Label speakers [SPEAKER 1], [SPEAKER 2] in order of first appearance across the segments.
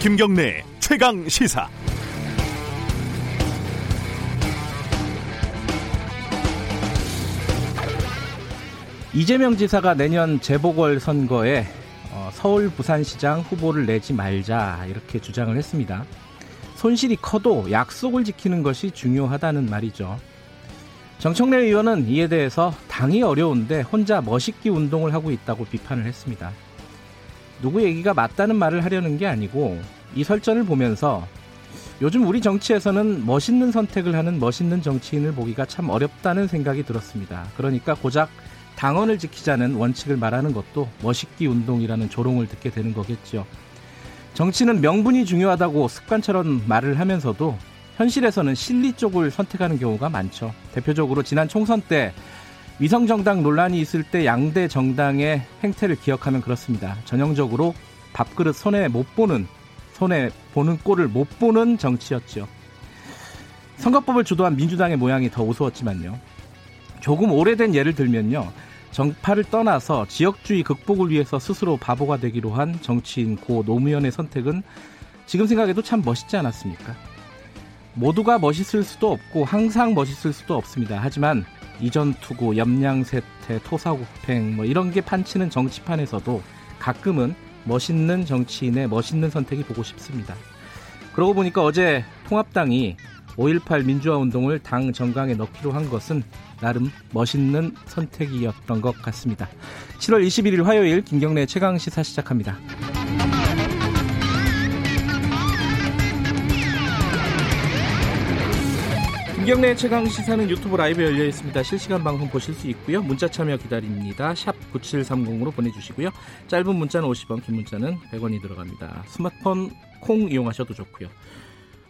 [SPEAKER 1] 김경래 최강 시사.
[SPEAKER 2] 이재명 지사가 내년 재보궐 선거에 어, 서울 부산시장 후보를 내지 말자 이렇게 주장을 했습니다. 손실이 커도 약속을 지키는 것이 중요하다는 말이죠. 정청래 의원은 이에 대해서 당이 어려운데 혼자 멋있기 운동을 하고 있다고 비판을 했습니다. 누구 얘기가 맞다는 말을 하려는 게 아니고 이 설전을 보면서 요즘 우리 정치에서는 멋있는 선택을 하는 멋있는 정치인을 보기가 참 어렵다는 생각이 들었습니다. 그러니까 고작 당원을 지키자는 원칙을 말하는 것도 멋있기 운동이라는 조롱을 듣게 되는 거겠죠. 정치는 명분이 중요하다고 습관처럼 말을 하면서도 현실에서는 실리 쪽을 선택하는 경우가 많죠. 대표적으로 지난 총선 때 위성정당 논란이 있을 때 양대 정당의 행태를 기억하면 그렇습니다. 전형적으로 밥그릇 손에 못 보는 손에 보는 꼴을 못 보는 정치였죠. 선거법을 주도한 민주당의 모양이 더 우스웠지만요. 조금 오래된 예를 들면요. 정파를 떠나서 지역주의 극복을 위해서 스스로 바보가 되기로 한 정치인 고 노무현의 선택은 지금 생각해도 참 멋있지 않았습니까? 모두가 멋있을 수도 없고 항상 멋있을 수도 없습니다. 하지만 이전 투구, 염량 세태, 토사구팽 뭐 이런 게 판치는 정치판에서도 가끔은 멋있는 정치인의 멋있는 선택이 보고 싶습니다. 그러고 보니까 어제 통합당이 5.18 민주화 운동을 당 정강에 넣기로 한 것은 나름 멋있는 선택이었던 것 같습니다. 7월 21일 화요일 김경래 최강 시사 시작합니다. 김경래 최강 시사는 유튜브 라이브 열려 있습니다. 실시간 방송 보실 수 있고요. 문자 참여 기다립니다. 샵 9730으로 보내주시고요. 짧은 문자는 50원, 긴 문자는 100원이 들어갑니다. 스마트폰 콩 이용하셔도 좋고요.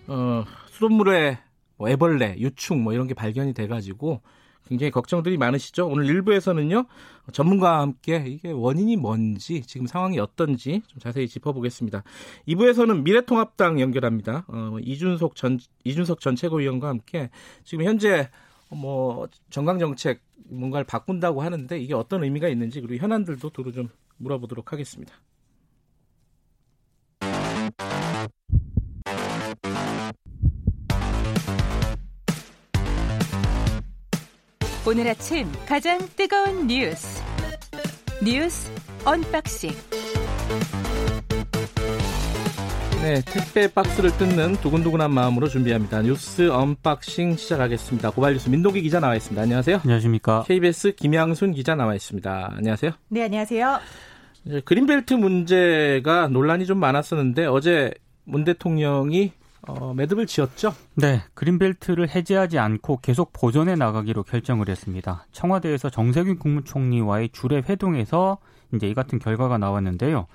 [SPEAKER 2] 어, 수돗물에 뭐 애벌레, 유충 뭐 이런 게 발견이 돼가지고 굉장히 걱정들이 많으시죠. 오늘 1부에서는요 전문가와 함께 이게 원인이 뭔지 지금 상황이 어떤지 좀 자세히 짚어보겠습니다. 2부에서는 미래통합당 연결합니다. 어, 이준석 전 이준석 전 최고위원과 함께 지금 현재 뭐 정강 정책 뭔가를 바꾼다고 하는데 이게 어떤 의미가 있는지 그리고 현안들도 두루 좀 물어보도록 하겠습니다.
[SPEAKER 3] 오늘 아침 가장 뜨거운 뉴스 뉴스 unboxing
[SPEAKER 2] 네, 택배 박스를 뜯는 두근두근한 마음으로 준비합니다. 뉴스 unboxing 시작하겠습니다. 고발 뉴스 민동기 기자 나와 있습니다. 안녕하세요.
[SPEAKER 4] 안녕하십니까.
[SPEAKER 2] KBS 김양순 기자 나와 있습니다. 안녕하세요.
[SPEAKER 5] 네, 안녕하세요.
[SPEAKER 2] 그린벨트 문제가 논란이 좀 많았었는데 어제 문 대통령이 어, 매듭을 지었죠?
[SPEAKER 4] 네, 그린벨트를 해제하지 않고 계속 보존해 나가기로 결정을 했습니다. 청와대에서 정세균 국무총리와의 주례 회동에서 이제 이 같은 결과가 나왔는데요.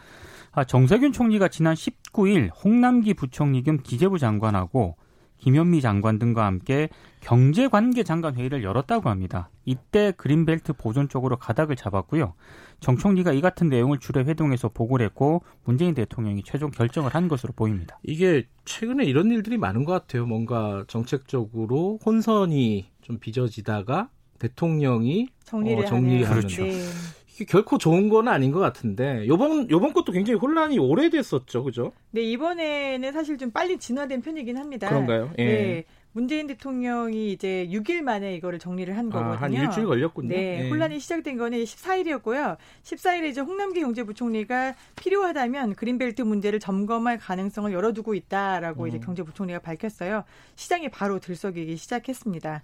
[SPEAKER 4] 아, 정세균 총리가 지난 19일 홍남기 부총리 겸 기재부 장관하고 김현미 장관 등과 함께 경제관계 장관 회의를 열었다고 합니다. 이때 그린벨트 보존 쪽으로 가닥을 잡았고요. 정 총리가 이 같은 내용을 주례 회동에서 보고를 했고 문재인 대통령이 최종 결정을 한 것으로 보입니다.
[SPEAKER 2] 이게 최근에 이런 일들이 많은 것 같아요. 뭔가 정책적으로 혼선이 좀 빚어지다가 대통령이
[SPEAKER 5] 정리를
[SPEAKER 2] 어, 정리하는
[SPEAKER 4] 그렇죠.
[SPEAKER 5] 네.
[SPEAKER 2] 이게 결코 좋은 건 아닌 것 같은데 요번 요번 것도 굉장히 혼란이 오래됐었죠, 그죠?
[SPEAKER 5] 네, 이번에는 사실 좀 빨리 진화된 편이긴 합니다.
[SPEAKER 2] 그런가요? 예.
[SPEAKER 5] 네. 문재인 대통령이 이제 6일 만에 이거를 정리를 한 거거든요.
[SPEAKER 2] 아, 한 일주일 걸렸군요.
[SPEAKER 5] 네,
[SPEAKER 2] 예.
[SPEAKER 5] 혼란이 시작된 거는 14일이었고요. 14일에 이제 홍남기 경제부총리가 필요하다면 그린벨트 문제를 점검할 가능성을 열어두고 있다라고
[SPEAKER 2] 음.
[SPEAKER 5] 이제 경제부총리가 밝혔어요. 시장이 바로 들썩이기 시작했습니다.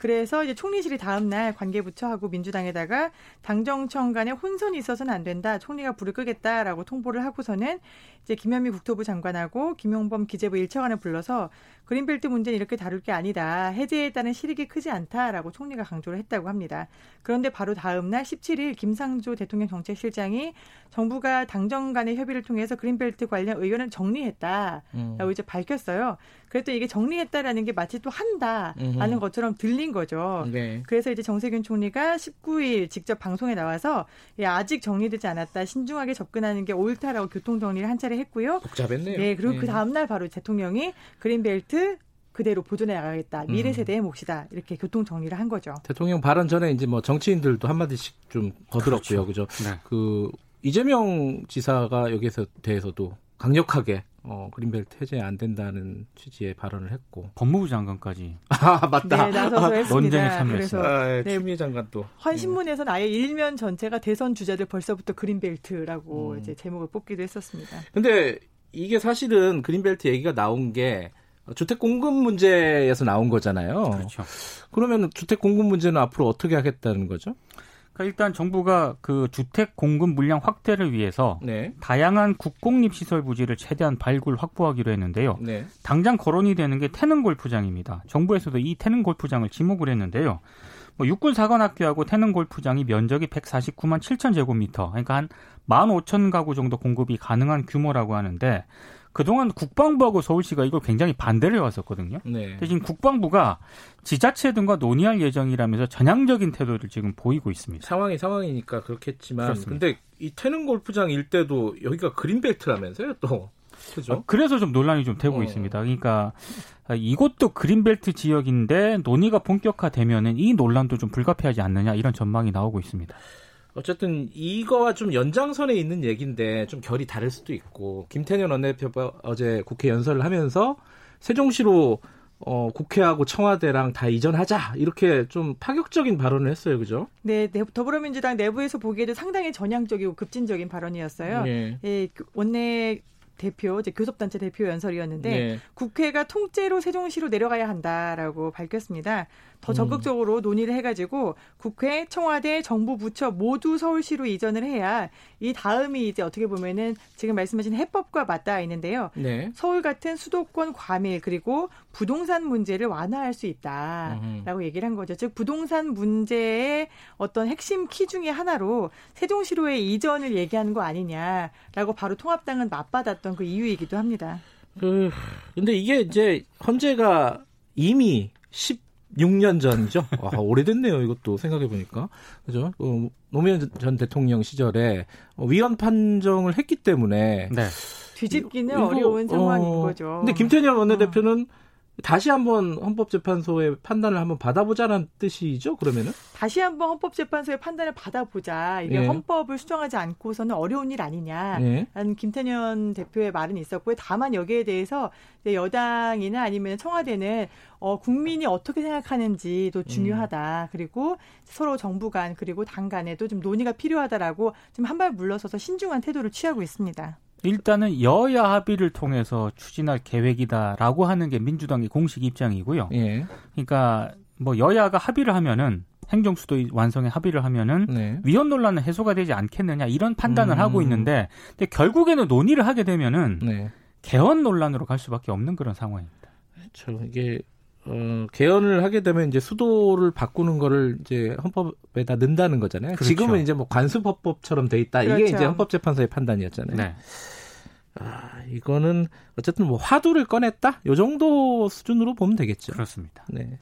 [SPEAKER 5] 그래서 이제 총리실이 다음 날 관계부처하고 민주당에다가 당정청 간에 혼선이 있어서는 안 된다. 총리가 불을 끄겠다라고 통보를 하고서는 이제 김현미 국토부 장관하고 김용범 기재부 일차관을 불러서 그린벨트 문제는 이렇게 다룰 게 아니다. 해제에 따른 실익이 크지 않다라고 총리가 강조를 했다고 합니다. 그런데 바로 다음 날 17일 김상조 대통령 정책실장이 정부가 당정 간의 협의를 통해서 그린벨트 관련 의견을 정리했다라고
[SPEAKER 2] 음.
[SPEAKER 5] 이제 밝혔어요. 그래도 이게 정리했다라는 게 마치 또 한다라는. 것처럼 들린 거죠.
[SPEAKER 2] 네.
[SPEAKER 5] 그래서 이제 정세균 총리가 19일 직접 방송에 나와서 예, 아직 정리되지 않았다. 신중하게 접근하는 게 옳다라고 교통 정리를 한 차례 했고요.
[SPEAKER 2] 복잡했네요.
[SPEAKER 5] 네, 그리고
[SPEAKER 2] 예.
[SPEAKER 5] 그 다음 날 바로 대통령이 그린벨트 그대로 보존해 나가겠다. 미래
[SPEAKER 2] 음.
[SPEAKER 5] 세대의 몫이다. 이렇게 교통 정리를 한 거죠.
[SPEAKER 2] 대통령 발언 전에 이제 뭐 정치인들도 한 마디씩 좀 거들었고요, 그죠?
[SPEAKER 4] 네.
[SPEAKER 2] 그 이재명 지사가 여기서 대해서도 강력하게 어, 그린벨트 해제 안 된다는 취지의 발언을 했고
[SPEAKER 4] 법무부 장관까지
[SPEAKER 2] 아 맞다
[SPEAKER 5] 네, 나서서 했습니다.
[SPEAKER 4] 논쟁에 참여했어요.
[SPEAKER 5] 그래서
[SPEAKER 2] 아, 예,
[SPEAKER 5] 네.
[SPEAKER 2] 추미애 장관
[SPEAKER 5] 또한 신문에서는 아예 일면 전체가 대선 주자들 벌써부터 그린벨트라고
[SPEAKER 2] 음.
[SPEAKER 5] 이제 제목을 뽑기도 했었습니다.
[SPEAKER 2] 근데 이게 사실은 그린벨트 얘기가 나온 게 주택 공급 문제에서 나온 거잖아요.
[SPEAKER 4] 그렇죠.
[SPEAKER 2] 그러면 주택 공급 문제는 앞으로 어떻게 하겠다는 거죠?
[SPEAKER 4] 그러니까 일단 정부가 그 주택 공급 물량 확대를 위해서
[SPEAKER 2] 네.
[SPEAKER 4] 다양한 국공립 시설 부지를 최대한 발굴 확보하기로 했는데요.
[SPEAKER 2] 네.
[SPEAKER 4] 당장 거론이 되는 게 태릉 골프장입니다. 정부에서도 이 태릉 골프장을 지목을 했는데요. 뭐 육군 사관학교하고 태릉 골프장이 면적이 149만 7천 제곱미터, 그러니까 한 15,000 가구 정도 공급이 가능한 규모라고 하는데 그동안 국방부하고 서울시가 이걸 굉장히 반대를 해왔었거든요.
[SPEAKER 2] 네.
[SPEAKER 4] 대신 국방부가 지자체 등과 논의할 예정이라면서 전향적인 태도를 지금 보이고 있습니다.
[SPEAKER 2] 상황이 상황이니까 그렇겠지만
[SPEAKER 4] 그렇습니다.
[SPEAKER 2] 근데 이 태릉 골프장 일대도 여기가 그린벨트라면서요 또 그죠?
[SPEAKER 4] 어, 그래서 좀 논란이 좀 되고
[SPEAKER 2] 어.
[SPEAKER 4] 있습니다. 그러니까 이것도 그린벨트 지역인데 논의가 본격화되면은 이 논란도 좀 불가피하지 않느냐 이런 전망이 나오고 있습니다.
[SPEAKER 2] 어쨌든 이거와 좀 연장선에 있는 얘기인데 좀 결이 다를 수도 있고 김태년 원내대표가 어제 국회 연설을 하면서 세종시로 어, 국회하고 청와대랑 다 이전하자 이렇게 좀 파격적인 발언을 했어요, 그죠?
[SPEAKER 5] 네, 네, 더불어민주당 내부에서 보기에도 상당히 전향적이고 급진적인 발언이었어요.
[SPEAKER 2] 네.
[SPEAKER 5] 예, 그 원내 대표, 이제 교섭단체 대표 연설이었는데
[SPEAKER 2] 네.
[SPEAKER 5] 국회가 통째로 세종시로 내려가야 한다라고 밝혔습니다. 더
[SPEAKER 2] 음.
[SPEAKER 5] 적극적으로 논의를 해가지고 국회, 청와대, 정부 부처 모두 서울시로 이전을 해야 이 다음이 이제 어떻게 보면은 지금 말씀하신 해법과 맞닿아 있는데요.
[SPEAKER 2] 네.
[SPEAKER 5] 서울 같은 수도권 과밀 그리고 부동산 문제를 완화할 수 있다라고 얘기를 한 거죠. 즉 부동산 문제의 어떤 핵심 키 중에 하나로 세종시로의 이전을 얘기하는 거 아니냐라고 바로 통합당은 맞받았던 그 이유이기도 합니다.
[SPEAKER 2] 그 근데 이게 이제 헌재가 이미 16년 전이죠. 와, 오래됐네요. 이것도 생각해 보니까 그죠? 어, 노무현 전 대통령 시절에 어, 위헌 판정을 했기 때문에
[SPEAKER 4] 네.
[SPEAKER 5] 뒤집기는
[SPEAKER 2] 이거,
[SPEAKER 5] 어려운 상황인
[SPEAKER 2] 어,
[SPEAKER 5] 거죠.
[SPEAKER 2] 근데 김태년 원내대표는 다시 한번 헌법재판소의 판단을 한번 받아보자는 뜻이죠. 그러면은
[SPEAKER 5] 다시 한번 헌법재판소의 판단을 받아보자. 이게
[SPEAKER 2] 예.
[SPEAKER 5] 헌법을 수정하지 않고서는 어려운 일 아니냐.
[SPEAKER 2] 네.
[SPEAKER 5] 라는 김태년 대표의 말은 있었고요. 다만 여기에 대해서 여당이나 아니면 청와대는 어, 국민이 어떻게 생각하는지도 중요하다. 그리고 서로 정부 간 그리고 당 간에도 좀 논의가 필요하다라고 좀 한 발 물러서서 신중한 태도를 취하고 있습니다.
[SPEAKER 4] 일단은 여야 합의를 통해서 추진할 계획이다라고 하는 게 민주당의 공식 입장이고요.
[SPEAKER 2] 예.
[SPEAKER 4] 그러니까 뭐 여야가 합의를 하면은 행정수도 완성에 합의를 하면은
[SPEAKER 2] 네.
[SPEAKER 4] 위헌 논란은 해소가 되지 않겠느냐 이런 판단을
[SPEAKER 2] 음.
[SPEAKER 4] 하고 있는데 근데 결국에는 논의를 하게 되면은
[SPEAKER 2] 네.
[SPEAKER 4] 개헌 논란으로 갈 수밖에 없는 그런 상황입니다.
[SPEAKER 2] 저 이게 어, 개헌을 하게 되면 이제 수도를 바꾸는 거를 이제 헌법에다 넣는다는 거잖아요.
[SPEAKER 4] 그렇죠.
[SPEAKER 2] 지금은 이제 뭐 관습헌법처럼 돼 있다. 이게
[SPEAKER 5] 그렇죠.
[SPEAKER 2] 이제 헌법재판소의 판단이었잖아요.
[SPEAKER 4] 네.
[SPEAKER 2] 아, 이거는 어쨌든 뭐 화두를 꺼냈다. 요 정도 수준으로 보면 되겠죠.
[SPEAKER 4] 그렇습니다.
[SPEAKER 2] 네.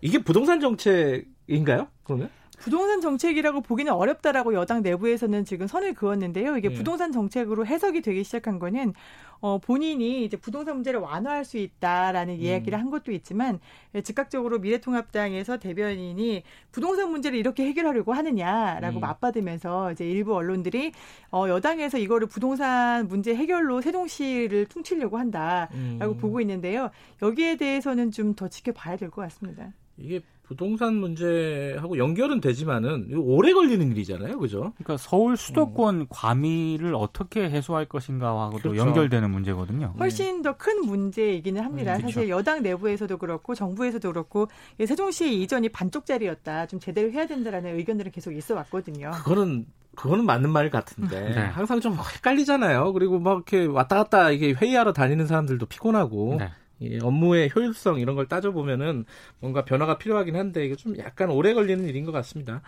[SPEAKER 2] 이게 부동산 정책인가요? 그러면?
[SPEAKER 5] 부동산 정책이라고 보기는 어렵다라고 여당 내부에서는 지금 선을 그었는데요. 이게
[SPEAKER 2] 네.
[SPEAKER 5] 부동산 정책으로 해석이 되기 시작한 거는 어, 본인이 이제 부동산 문제를 완화할 수 있다라는 이야기를 한 것도 있지만 예, 즉각적으로 미래통합당에서 대변인이 부동산 문제를 이렇게 해결하려고 하느냐라고
[SPEAKER 2] 음.
[SPEAKER 5] 맞받으면서 이제 일부 언론들이 어, 여당에서 이거를 부동산 문제 해결로 세종시를 퉁치려고 한다라고
[SPEAKER 2] 음.
[SPEAKER 5] 보고 있는데요. 여기에 대해서는 좀 더 지켜봐야 될 것 같습니다.
[SPEAKER 2] 이게 부동산 문제하고 연결은 되지만은 오래 걸리는 일이잖아요. 그죠?
[SPEAKER 4] 그러니까 서울 수도권 과밀을 어떻게 해소할 것인가하고도
[SPEAKER 2] 그렇죠.
[SPEAKER 4] 연결되는 문제거든요.
[SPEAKER 5] 훨씬 더큰 문제이기는 합니다.
[SPEAKER 4] 음, 그렇죠.
[SPEAKER 5] 사실 여당 내부에서도 그렇고 정부에서도 그렇고 이 세종시의 이전이 반쪽짜리였다. 좀 제대로 해야 된다라는 의견들은 계속 있어 왔거든요.
[SPEAKER 2] 그거는 그거는 맞는 말 같은데
[SPEAKER 4] 네.
[SPEAKER 2] 항상 좀 헷갈리잖아요. 그리고 막 이렇게 왔다 갔다 이게 회의하러 다니는 사람들도 피곤하고
[SPEAKER 4] 네.
[SPEAKER 2] 이 업무의 효율성 이런 걸 따져보면은 뭔가 변화가 필요하긴 한데 이게 좀 약간 오래 걸리는 일인 것 같습니다.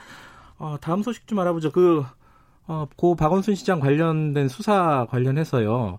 [SPEAKER 2] 어, 다음 소식 좀 알아보죠. 그, 어, 고 박원순 시장 관련된 수사 관련해서요.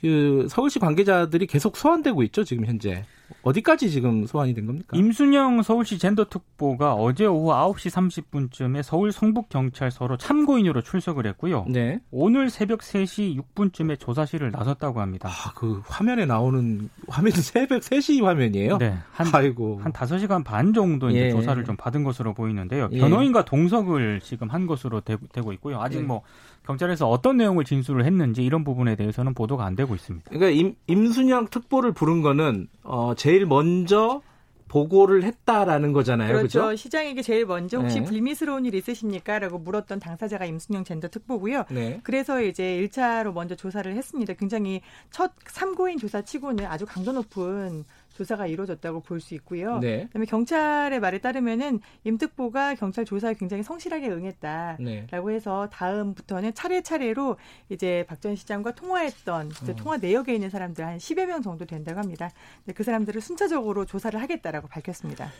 [SPEAKER 2] 그 서울시 관계자들이 계속 소환되고 있죠 지금 현재 어디까지 지금 소환이 된 겁니까?
[SPEAKER 4] 임순영 서울시 젠더특보가 어제 오후 9시 30분쯤에 서울 성북경찰서로 참고인으로 출석을 했고요.
[SPEAKER 2] 네.
[SPEAKER 4] 오늘 새벽 3시 6분쯤에 조사실을 나섰다고 합니다.
[SPEAKER 2] 아, 그 화면에 나오는 화면이 새벽 3시 화면이에요?
[SPEAKER 4] 네. 한,
[SPEAKER 2] 아이고.
[SPEAKER 4] 한 5시간 반 정도 이제
[SPEAKER 2] 예.
[SPEAKER 4] 조사를 좀 받은 것으로 보이는데요.
[SPEAKER 2] 예.
[SPEAKER 4] 변호인과 동석을 지금 한 것으로 되, 고 있고요. 아직
[SPEAKER 2] 예.
[SPEAKER 4] 뭐 경찰에서 어떤 내용을 진술을 했는지 이런 부분에 대해서는 보도가 안 되고 있습니다.
[SPEAKER 2] 그러니까 임, 임순영 특보를 부른 거는 어, 제일 먼저 보고를 했다라는 거잖아요.
[SPEAKER 5] 그렇죠.
[SPEAKER 2] 그죠?
[SPEAKER 5] 시장에게 제일 먼저 혹시
[SPEAKER 2] 네.
[SPEAKER 5] 불미스러운 일 있으십니까? 라고 물었던 당사자가 임순영 젠더 특보고요.
[SPEAKER 2] 네.
[SPEAKER 5] 그래서 이제 1차로 먼저 조사를 했습니다. 굉장히 첫 참고인 조사 치고는 아주 강도 높은 조사가 이루어졌다고 볼 수 있고요.
[SPEAKER 2] 네.
[SPEAKER 5] 그다음에 경찰의 말에 따르면은 임 특보가 경찰 조사에 굉장히 성실하게 응했다.
[SPEAKER 2] 네.
[SPEAKER 5] 라고 해서 다음부터는 차례차례로 이제 박전 시장과 통화했던 이제
[SPEAKER 2] 어.
[SPEAKER 5] 통화 내역에 있는 사람들 한 10여 명 정도 된다고 합니다. 근데 그 사람들을 순차적으로 조사를 하겠다라고 밝혔습니다.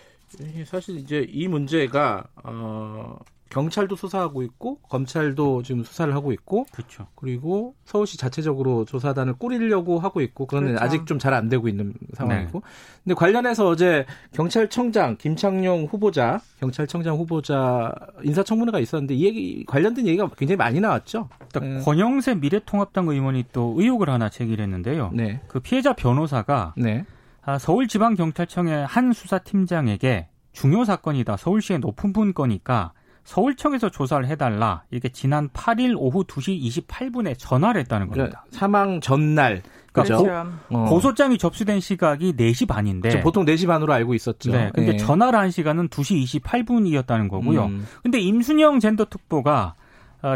[SPEAKER 2] 예, 사실 이제 이 문제가 어, 경찰도 수사하고 있고 검찰도 지금 수사를 하고 있고
[SPEAKER 4] 그렇죠.
[SPEAKER 2] 그리고 서울시 자체적으로 조사단을 꾸리려고 하고 있고 그거는
[SPEAKER 5] 그렇죠.
[SPEAKER 2] 아직 좀 잘 안 되고 있는 상황이고 근데 관련해서 어제 경찰청장 김창룡 후보자 경찰청장 후보자 인사청문회가 있었는데 이 얘기 관련된 얘기가 굉장히 많이 나왔죠. 네.
[SPEAKER 4] 권영세 미래통합당 의원이 또 의혹을 하나 제기했는데요.
[SPEAKER 2] 네.
[SPEAKER 4] 그 피해자 변호사가
[SPEAKER 2] 네.
[SPEAKER 4] 아, 서울지방경찰청의 한 수사팀장에게 중요 사건이다. 서울시의 높은 분 거니까 서울청에서 조사를 해달라. 이렇게 지난 8일 오후 2시 28분에 전화를 했다는 겁니다.
[SPEAKER 2] 그러니까 사망 전날 그죠?
[SPEAKER 5] 그렇죠.
[SPEAKER 2] 어.
[SPEAKER 4] 고소장이 접수된 시각이 4시 반인데.
[SPEAKER 2] 저 보통 4시 반으로 알고 있었죠.
[SPEAKER 4] 네. 근데
[SPEAKER 2] 예.
[SPEAKER 4] 전화를 한 시간은 2시 28분이었다는 거고요.
[SPEAKER 2] 음.
[SPEAKER 4] 근데 임순영 젠더 특보가 어,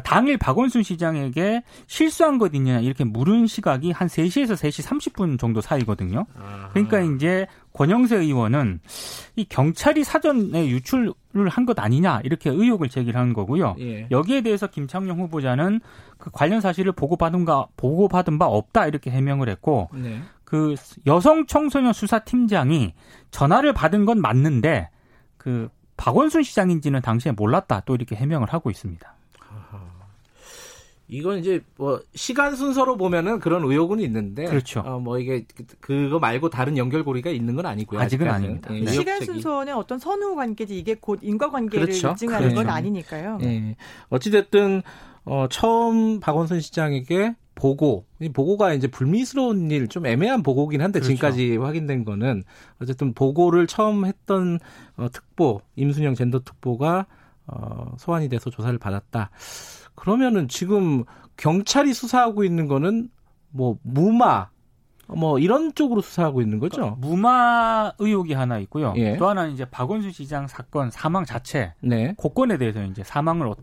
[SPEAKER 4] 당일 박원순 시장에게 실수한 것 있냐 이렇게 물은 시각이 한 3시에서 3시 30분 정도 사이거든요. 그러니까 이제 권영세 의원은 이 경찰이 사전에 유출을 한 것 아니냐 이렇게 의혹을 제기하는 거고요.
[SPEAKER 2] 예.
[SPEAKER 4] 여기에 대해서 김창룡 후보자는 그 관련 사실을 보고받은 가 보고받은 바 없다 이렇게 해명을 했고
[SPEAKER 2] 네.
[SPEAKER 4] 그 여성 청소년 수사팀장이 전화를 받은 건 맞는데 그 박원순 시장인지는 당시에 몰랐다 또 이렇게 해명을 하고 있습니다.
[SPEAKER 2] 이건 이제 뭐 시간 순서로 보면은 그런 의혹은 있는데
[SPEAKER 4] 그렇죠.
[SPEAKER 2] 어, 뭐 이게 그- 그거 말고 다른 연결고리가 있는 건 아니고요.
[SPEAKER 4] 아직은
[SPEAKER 2] 아직까지는.
[SPEAKER 4] 아닙니다.
[SPEAKER 2] 예,
[SPEAKER 4] 네.
[SPEAKER 5] 시간. 순서는 어떤 선후 관계지 이게 곧 인과 관계를
[SPEAKER 2] 그렇죠.
[SPEAKER 5] 입증하는 건
[SPEAKER 2] 그렇죠.
[SPEAKER 5] 아니니까요.
[SPEAKER 2] 예. 어찌 됐든 어, 처음 박원순 시장에게 보고 이 보고가 이제 불미스러운 일 좀 애매한 보고긴 한데
[SPEAKER 4] 그렇죠.
[SPEAKER 2] 지금까지 확인된 거는 어쨌든 보고를 처음 했던 어, 특보 임순영 젠더 특보가 어, 소환이 돼서 조사를 받았다. 그러면은 지금 경찰이 수사하고 있는 거는 뭐 무마 뭐 이런 쪽으로 수사하고 있는 거죠.
[SPEAKER 4] 무마 의혹이 하나 있고요.
[SPEAKER 2] 예.
[SPEAKER 4] 또 하나는 이제 박원순 시장 사건 사망 자체
[SPEAKER 2] 네.
[SPEAKER 4] 고건에 대해서 이제 사망을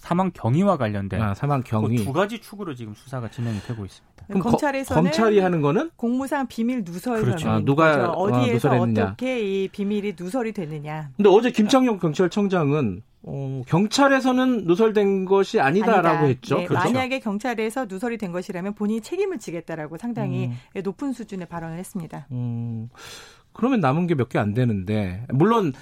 [SPEAKER 4] 사망 경위와 관련된
[SPEAKER 2] 아, 사망 경위.
[SPEAKER 4] 그 두 가지 축으로 지금 수사가 진행이 되고 있습니다.
[SPEAKER 2] 그럼 거-
[SPEAKER 5] 검찰에서는
[SPEAKER 2] 검찰이 하는 거는
[SPEAKER 5] 공무상 비밀 누설
[SPEAKER 4] 그렇죠.
[SPEAKER 2] 아, 누가,
[SPEAKER 5] 거죠.
[SPEAKER 2] 어,
[SPEAKER 5] 어디에서
[SPEAKER 2] 누설했느냐.
[SPEAKER 5] 어떻게 이 비밀이 누설이 되느냐.
[SPEAKER 2] 근데 어제 김창룡 경찰청장은 어, 경찰에서는 누설된 것이 아니다라고
[SPEAKER 5] 아니다.
[SPEAKER 2] 했죠.
[SPEAKER 5] 네,
[SPEAKER 2] 그렇죠?
[SPEAKER 5] 만약에 경찰에서 누설이 된 것이라면 본인이 책임을 지겠다라고 상당히
[SPEAKER 2] 음.
[SPEAKER 5] 높은 수준의 발언을 했습니다.
[SPEAKER 2] 음, 그러면 남은 게 몇 개 안 되는데 물론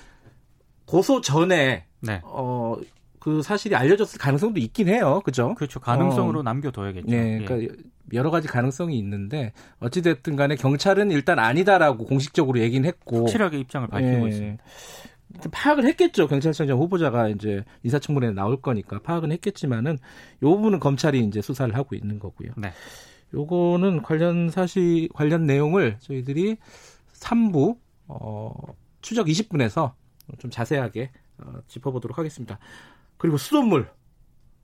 [SPEAKER 2] 고소 전에
[SPEAKER 4] 네.
[SPEAKER 2] 어, 그 사실이 알려졌을 가능성도 있긴 해요. 그죠?
[SPEAKER 4] 그렇죠. 가능성으로 남겨둬야겠죠.
[SPEAKER 2] 네,
[SPEAKER 4] 예.
[SPEAKER 2] 그러니까 여러 가지 가능성이 있는데 어찌 됐든 간에 경찰은 일단 아니다라고 공식적으로 얘기는 했고
[SPEAKER 4] 확실하게 입장을 밝히고
[SPEAKER 2] 예.
[SPEAKER 4] 있습니다.
[SPEAKER 2] 파악을 했겠죠. 경찰청장 후보자가 이제 인사청문회에 나올 거니까 파악은 했겠지만은 요 부분은 검찰이 이제 수사를 하고 있는 거고요.
[SPEAKER 4] 네.
[SPEAKER 2] 요거는 관련 사실 관련 내용을 저희들이 3부 어, 추적 20분에서 좀 자세하게 어, 짚어보도록 하겠습니다. 그리고 수돗물,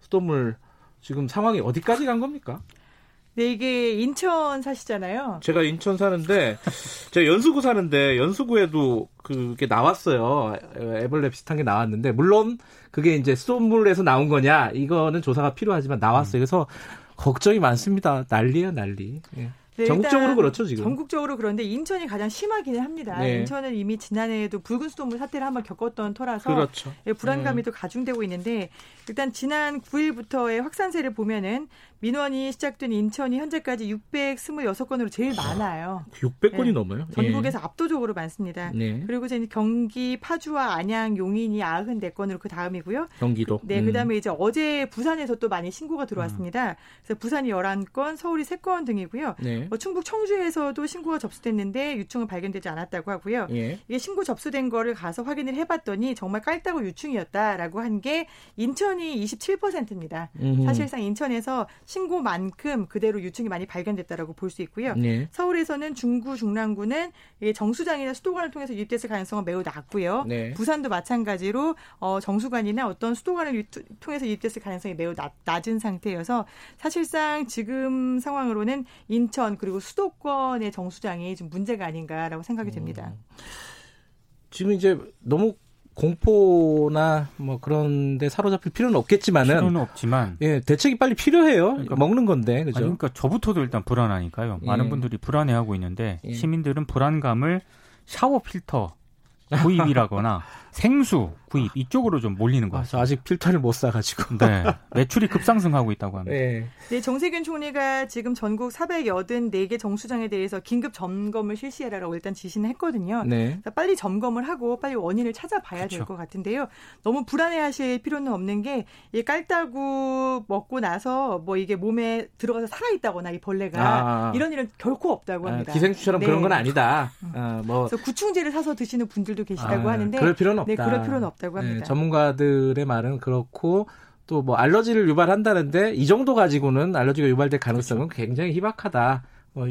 [SPEAKER 2] 수돗물 지금 상황이 어디까지 간 겁니까?
[SPEAKER 5] 네, 이게 인천 사시잖아요.
[SPEAKER 2] 제가 인천 사는데 제가 연수구 사는데 연수구에도 그게 나왔어요. 애벌레 비슷한 게 나왔는데 물론 그게 이제 수돗물에서 나온 거냐 이거는 조사가 필요하지만 나왔어요. 그래서 걱정이 많습니다. 난리예요, 난리. 예.
[SPEAKER 5] 네,
[SPEAKER 2] 전국적으로 그렇죠, 지금.
[SPEAKER 5] 전국적으로 그런데 인천이 가장 심하기는 합니다.
[SPEAKER 2] 네.
[SPEAKER 5] 인천은 이미 지난해에도 붉은 수돗물 사태를 한번 겪었던 터라서
[SPEAKER 2] 그렇죠.
[SPEAKER 5] 예, 불안감이 또 가중되고 있는데 일단 지난 9일부터의 확산세를 보면은 민원이 시작된 인천이 현재까지 626건으로 제일 많아요.
[SPEAKER 2] 600건이
[SPEAKER 5] 네.
[SPEAKER 2] 넘어요.
[SPEAKER 5] 전국에서 압도적으로 많습니다.
[SPEAKER 2] 예. 네.
[SPEAKER 5] 그리고 이제 경기, 파주와 안양, 용인이 94건으로 그 다음이고요.
[SPEAKER 2] 경기도.
[SPEAKER 5] 네,
[SPEAKER 2] 음.
[SPEAKER 5] 그다음에 이제 어제 부산에서 또 많이 신고가 들어왔습니다. 그래서 부산이 11건, 서울이 3건 등이고요.
[SPEAKER 2] 네.
[SPEAKER 5] 뭐 충북 청주에서도 신고가 접수됐는데 유충은 발견되지 않았다고 하고요.
[SPEAKER 2] 예.
[SPEAKER 5] 이게 신고 접수된 거를 가서 확인을 해봤더니 정말 깔따구 유충이었다라고 한 게 인천이 27%입니다.
[SPEAKER 2] 음흠.
[SPEAKER 5] 사실상 인천에서 신고만큼 그대로 유충이 많이 발견됐다라고 볼 수 있고요.
[SPEAKER 2] 네.
[SPEAKER 5] 서울에서는 중구, 중랑구는 이게 정수장이나 수도관을 통해서 유입됐을 가능성은 매우 낮고요.
[SPEAKER 2] 네.
[SPEAKER 5] 부산도 마찬가지로 어, 정수관이나 어떤 수도관을 유- 통해서 유입됐을 가능성이 매우 낮, 낮은 상태여서 사실상 지금 상황으로는 인천 그리고 수도권의 정수장이 좀 문제가 아닌가라고 생각이 됩니다.
[SPEAKER 2] 지금 이제 너무 공포나 뭐 그런데 사로잡힐 필요는 없겠지만은
[SPEAKER 4] 필요는 없지만
[SPEAKER 2] 예 대책이 빨리 필요해요.
[SPEAKER 4] 그러니까-
[SPEAKER 2] 먹는 건데 그죠?
[SPEAKER 4] 아니, 그러니까 저부터도 일단 불안하니까요.
[SPEAKER 2] 예.
[SPEAKER 4] 많은 분들이 불안해하고 있는데
[SPEAKER 2] 예.
[SPEAKER 4] 시민들은 불안감을 샤워 필터 구입이라거나 생수 구입 이쪽으로 좀 몰리는 것
[SPEAKER 2] 아, 저
[SPEAKER 4] 같아요.
[SPEAKER 2] 아직 필터를 못 사가지고.
[SPEAKER 4] 네, 매출이 급상승하고 있다고 합니다.
[SPEAKER 2] 예.
[SPEAKER 5] 네, 정세균 총리가 지금 전국 484개 정수장에 대해서 긴급 점검을 실시하라고 일단 지시는 했거든요.
[SPEAKER 2] 네.
[SPEAKER 5] 그래서 빨리 점검을 하고 빨리 원인을 찾아봐야 될
[SPEAKER 4] 그렇죠.
[SPEAKER 5] 것 같은데요. 너무 불안해하실 필요는 없는 게 이 깔따구 먹고 나서 뭐 이게 몸에 들어가서 살아있다거나 이 벌레가
[SPEAKER 2] 아.
[SPEAKER 5] 이런 일은 결코 없다고
[SPEAKER 2] 아,
[SPEAKER 5] 합니다.
[SPEAKER 2] 기생충처럼
[SPEAKER 5] 네.
[SPEAKER 2] 그런 건 아니다. 아, 뭐
[SPEAKER 5] 그래서 구충제를 사서 드시는 분들 도 계시다고
[SPEAKER 2] 아,
[SPEAKER 5] 하는데
[SPEAKER 2] 그럴 필요는 없다.
[SPEAKER 5] 네, 그럴 필요는 없다고 합니다.
[SPEAKER 2] 네, 전문가들의 말은 그렇고 또 뭐 알러지를 유발한다는데 이 정도 가지고는 알러지가 유발될 가능성은
[SPEAKER 5] 그렇죠.
[SPEAKER 2] 굉장히 희박하다. 뭐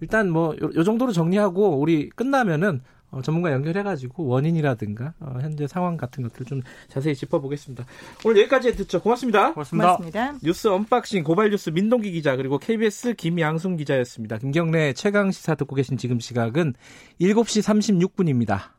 [SPEAKER 2] 일단 뭐요 정도로 정리하고 우리 끝나면은 어, 전문가 연결해가지고 원인이라든가 어, 현재 상황 같은 것들 좀 자세히 짚어보겠습니다. 오늘 여기까지 듣죠. 고맙습니다.
[SPEAKER 4] 고맙습니다.
[SPEAKER 5] 고맙습니다.
[SPEAKER 2] 뉴스 unboxing 고발뉴스 민동기 기자 그리고 KBS 김양순 기자였습니다. 김경래 최강 시사 듣고 계신 지금 시각은 7시 36분입니다.